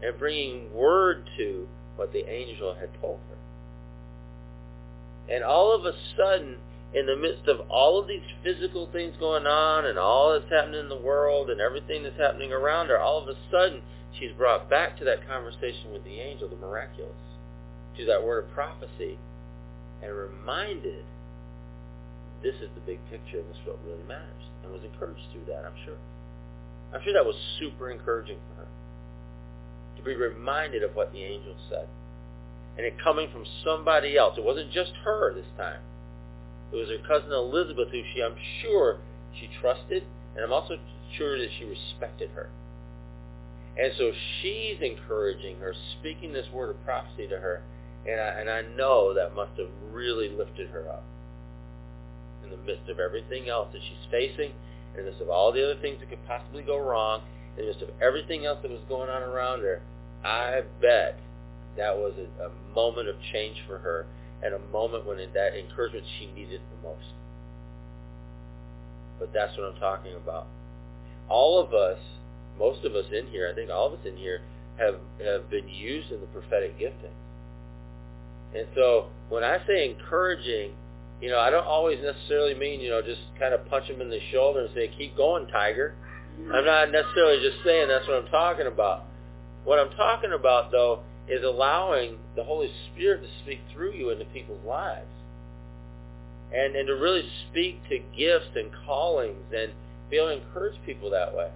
[SPEAKER 1] and bringing word to what the angel had told her. And all of a sudden, in the midst of all of these physical things going on and all that's happening in the world and everything that's happening around her, all of a sudden she's brought back to that conversation with the angel, the miraculous, to that word of prophecy, and reminded this is the big picture and this is what really matters, and was encouraged through that, I'm sure. I'm sure that was super encouraging for her to be reminded of what the angel said. And it coming from somebody else. It wasn't just her this time. It was her cousin Elizabeth who she, I'm sure, she trusted, and I'm also sure that she respected her. And so she's encouraging her, speaking this word of prophecy to her, and I, and I know that must have really lifted her up in the midst of everything else that she's facing, in the midst of all the other things that could possibly go wrong, in the midst of everything else that was going on around her. I bet that was a, a moment of change for her and a moment when that encouragement she needed the most. But that's what I'm talking about. All of us, most of us in here, I think all of us in here, have, have been used in the prophetic gifting. And so when I say encouraging, you know, I don't always necessarily mean, you know, just kind of punch him in the shoulder and say, keep going, tiger. I'm not necessarily just saying that's what I'm talking about. What I'm talking about, though, is allowing the Holy Spirit to speak through you into people's lives. And, and to really speak to gifts and callings and be able to encourage people that way.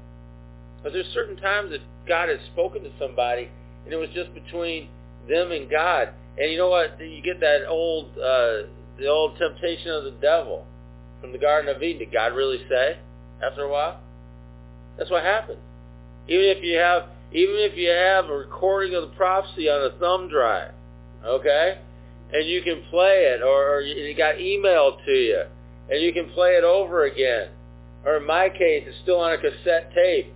[SPEAKER 1] Because there's certain times that God has spoken to somebody and it was just between them and God. And you know what? You get that old, uh, the old temptation of the devil from the Garden of Eden. Did God really say after a while? That's what happens. Even if you have even if you have a recording of the prophecy on a thumb drive, okay, and you can play it, or, it got emailed to you, and you can play it over again, or in my case, it's still on a cassette tape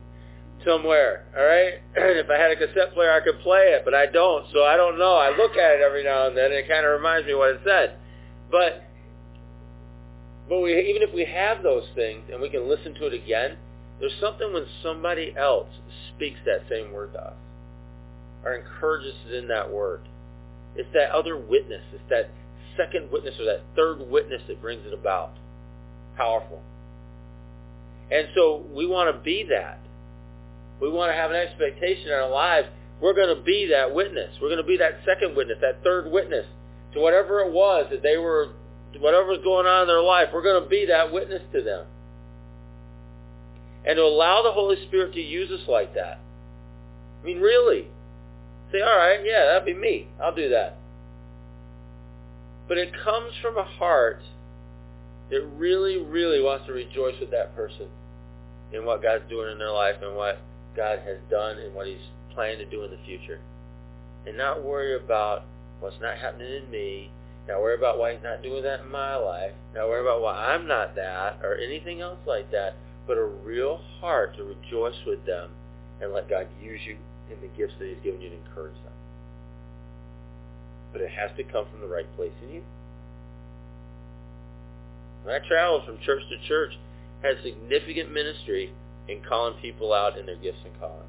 [SPEAKER 1] somewhere, all right? if I had a cassette player, I could play it, but I don't, so I don't know. I look at it every now and then, and it kind of reminds me what it said. But but we, even if we have those things and we can listen to it again, there's something when somebody else speaks that same word to us or encourages us in that word. It's that other witness. It's that second witness or that third witness that brings it about. Powerful. And so we want to be that. We want to have an expectation in our lives. We're going to be that witness. We're going to be that second witness, that third witness to whatever it was that they were, whatever was going on in their life. We're going to be that witness to them and to allow the Holy Spirit to use us like that. I mean, really. Say, all right, yeah, that'd be me. I'll do that. But it comes from a heart that really, really wants to rejoice with that person in what God's doing in their life and what God has done and what he's planning to do in the future. And not worry about what's not happening in me, not worry about why he's not doing that in my life, not worry about why I'm not that or anything else like that but a real heart to rejoice with them and let God use you in the gifts that he's given you to encourage them. But it has to come from the right place in you. When I traveled from church to church, had significant ministry in calling people out in their gifts and callings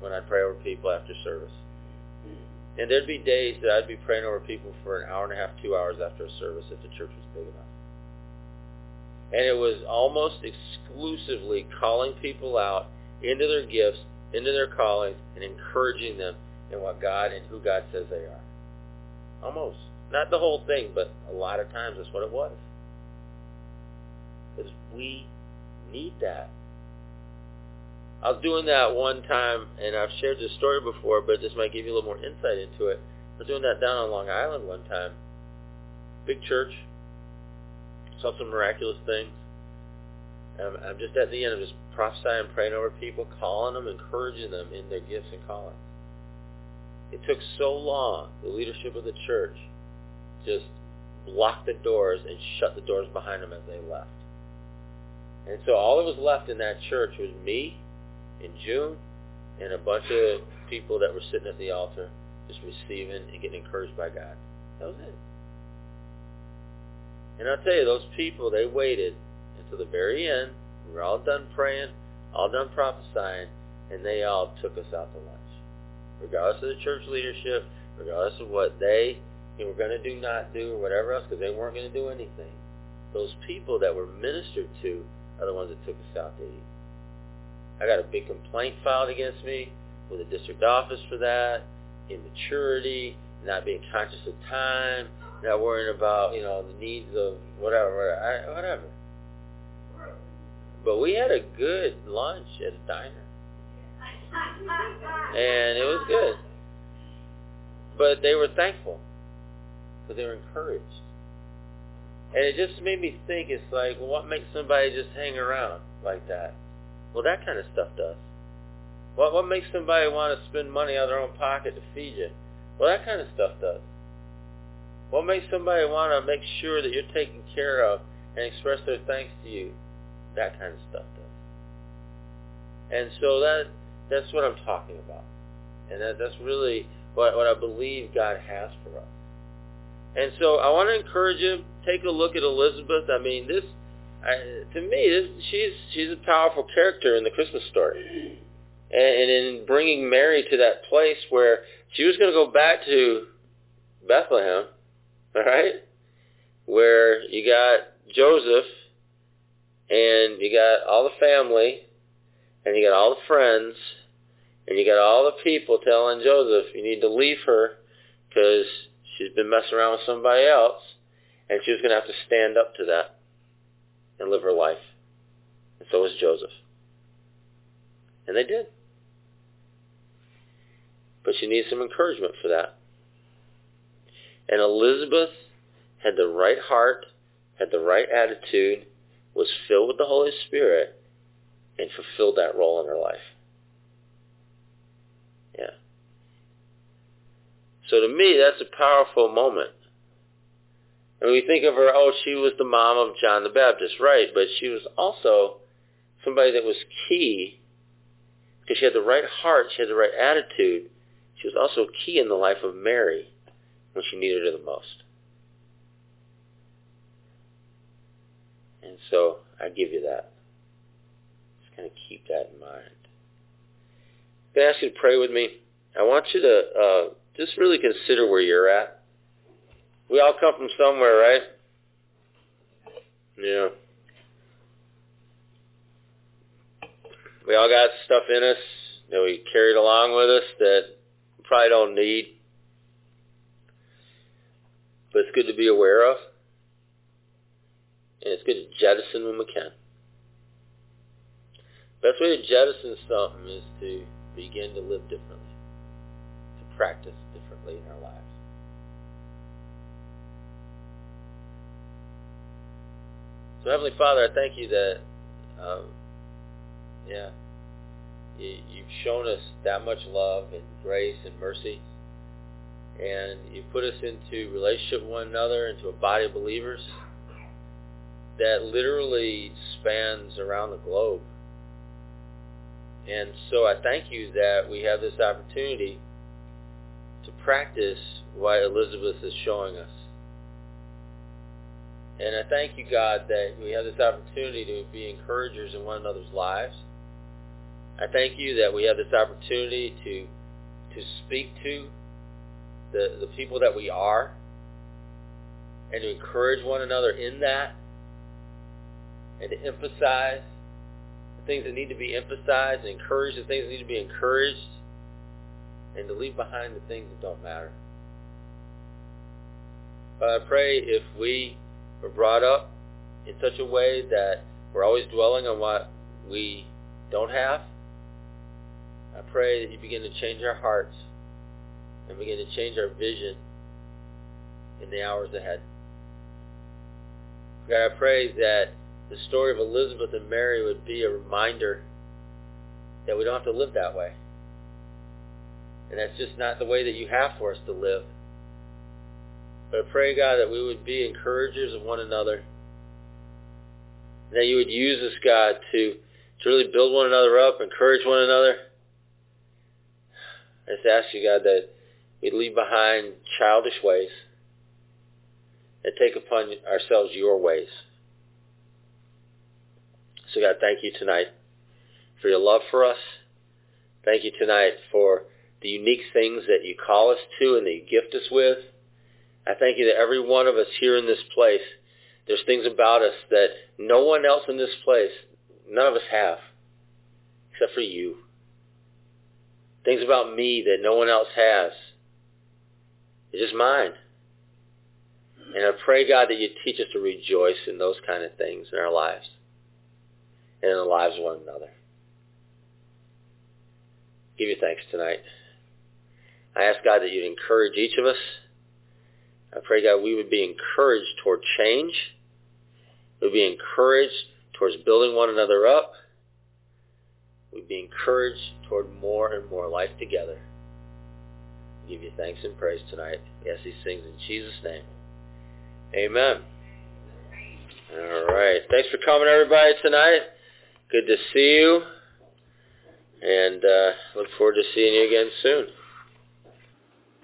[SPEAKER 1] when I'd pray over people after service. And there'd be days that I'd be praying over people for an hour and a half, two hours after a service if the church was big enough. And it was almost exclusively calling people out into their gifts, into their callings, and encouraging them in what God and who God says they are. Almost. Not the whole thing, but a lot of times that's what it was. Because we need that. I was doing that one time, and I've shared this story before, but this might give you a little more insight into it. I was doing that down on Long Island one time. Big church, saw some miraculous things. Um, I'm just at the end. I'm just prophesying, praying over people, calling them, encouraging them in their gifts and callings. It took so long, the leadership of the church just blocked the doors and shut the doors behind them as they left. And so all that was left in that church was me in June and a bunch of people that were sitting at the altar just receiving and getting encouraged by God. That was it. And I'll tell you, those people, they waited until the very end. We were all done praying, all done prophesying, and they all took us out to lunch. Regardless of the church leadership, regardless of what they were going to do not do or whatever else because they weren't going to do anything. Those people that were ministered to are the ones that took us out to eat. I got a big complaint filed against me with the district office for that, immaturity, not being conscious of time, not worrying about, you know, the needs of whatever, whatever. But we had a good lunch at a diner. And it was good. But they were thankful because they were encouraged. And it just made me think, it's like, well, what makes somebody just hang around like that? Well, that kind of stuff does. What, what makes somebody want to spend money out of their own pocket to feed you? Well, that kind of stuff does. What makes somebody want to make sure that you're taken care of and express their thanks to you? That kind of stuff does. And so that that's what I'm talking about. And that, that's really what, what I believe God has for us. And so I want to encourage you, take a look at Elizabeth. I mean, this, I, to me, this, she's, she's a powerful character in the Christmas story. And, and in bringing Mary to that place where she was going to go back to Bethlehem, all right, where you got Joseph and you got all the family and you got all the friends and you got all the people telling Joseph, you need to leave her because she's been messing around with somebody else and she was going to have to stand up to that and live her life. And so was Joseph. And they did. But she needs some encouragement for that. And Elizabeth had the right heart, had the right attitude, was filled with the Holy Spirit, and fulfilled that role in her life. Yeah. So to me, that's a powerful moment. And we think of her, oh, she was the mom of John the Baptist, right? But she was also somebody that was key because she had the right heart, she had the right attitude. She was also key in the life of Mary when she needed her the most. And so I give you that. Just kind of keep that in mind. I'm going to ask you to pray with me. I want you to uh, just really consider where you're at. We all come from somewhere, right? Yeah. We all got stuff in us that we carried along with us that we probably don't need. But it's good to be aware of. And it's good to jettison when we can. Best way to jettison something is to begin to live differently, to practice differently in our lives. So Heavenly Father, I thank you that, um, yeah, you, you've shown us that much love and grace and mercy, and you put us into relationship with one another, into a body of believers that literally spans around the globe. And so I thank you that we have this opportunity to practice what Elizabeth is showing us. And I thank you, God, that we have this opportunity to be encouragers in one another's lives. I thank you that we have this opportunity to to speak to the, the people that we are and to encourage one another in that and to emphasize the things that need to be emphasized and encourage the things that need to be encouraged and to leave behind the things that don't matter. But I pray if we are brought up in such a way that we're always dwelling on what we don't have, I pray that you begin to change our hearts and begin to change our vision in the hours ahead. God, I pray that the story of Elizabeth and Mary would be a reminder that we don't have to live that way. And that's just not the way that you have for us to live. But I pray, God, that we would be encouragers of one another. That you would use us, God, to, to really build one another up, encourage one another. I just ask you, God, that we'd leave behind childish ways and take upon ourselves your ways. So God, thank you tonight for your love for us. Thank you tonight for the unique things that you call us to and that you gift us with. I thank you that every one of us here in this place, there's things about us that no one else in this place, none of us have, except for you. Things about me that no one else has. It's just mine. And I pray, God, that you teach us to rejoice in those kind of things in our lives and in the lives of one another. Give you thanks tonight. I ask, God, that you'd encourage each of us. I pray, God, we would be encouraged toward change. We'd be encouraged towards building one another up. We'd be encouraged toward more and more life together. Give you thanks and praise tonight. Yes, these things in Jesus' name. Amen. All right. Thanks for coming, everybody, tonight. Good to see you. And uh, look forward to seeing you again soon.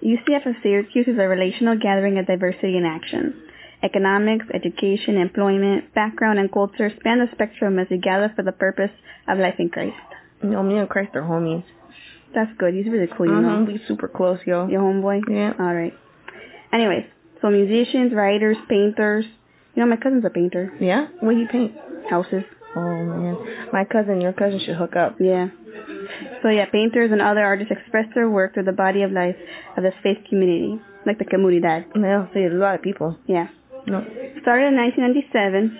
[SPEAKER 2] UCF of Syracuse is a relational gathering of diversity in action. Economics, education, employment, background, and culture span the spectrum as we gather for the purpose of life in Christ.
[SPEAKER 3] You know, me and Christ are homies.
[SPEAKER 2] That's good. He's really cool, you
[SPEAKER 3] mm-hmm.
[SPEAKER 2] know.
[SPEAKER 3] We super close, yo.
[SPEAKER 2] Your homeboy?
[SPEAKER 3] Yeah.
[SPEAKER 2] All right. Anyways, so musicians, writers, painters. You know, my cousin's a painter.
[SPEAKER 3] Yeah? What do you paint?
[SPEAKER 2] Houses.
[SPEAKER 3] Oh, man. My cousin, your cousin should hook up.
[SPEAKER 2] Yeah. So yeah, painters and other artists express their work through the body of life of the faith community, like the comunidad.
[SPEAKER 3] Yeah, so a lot of people.
[SPEAKER 2] Yeah.
[SPEAKER 3] No.
[SPEAKER 2] Started in 1997.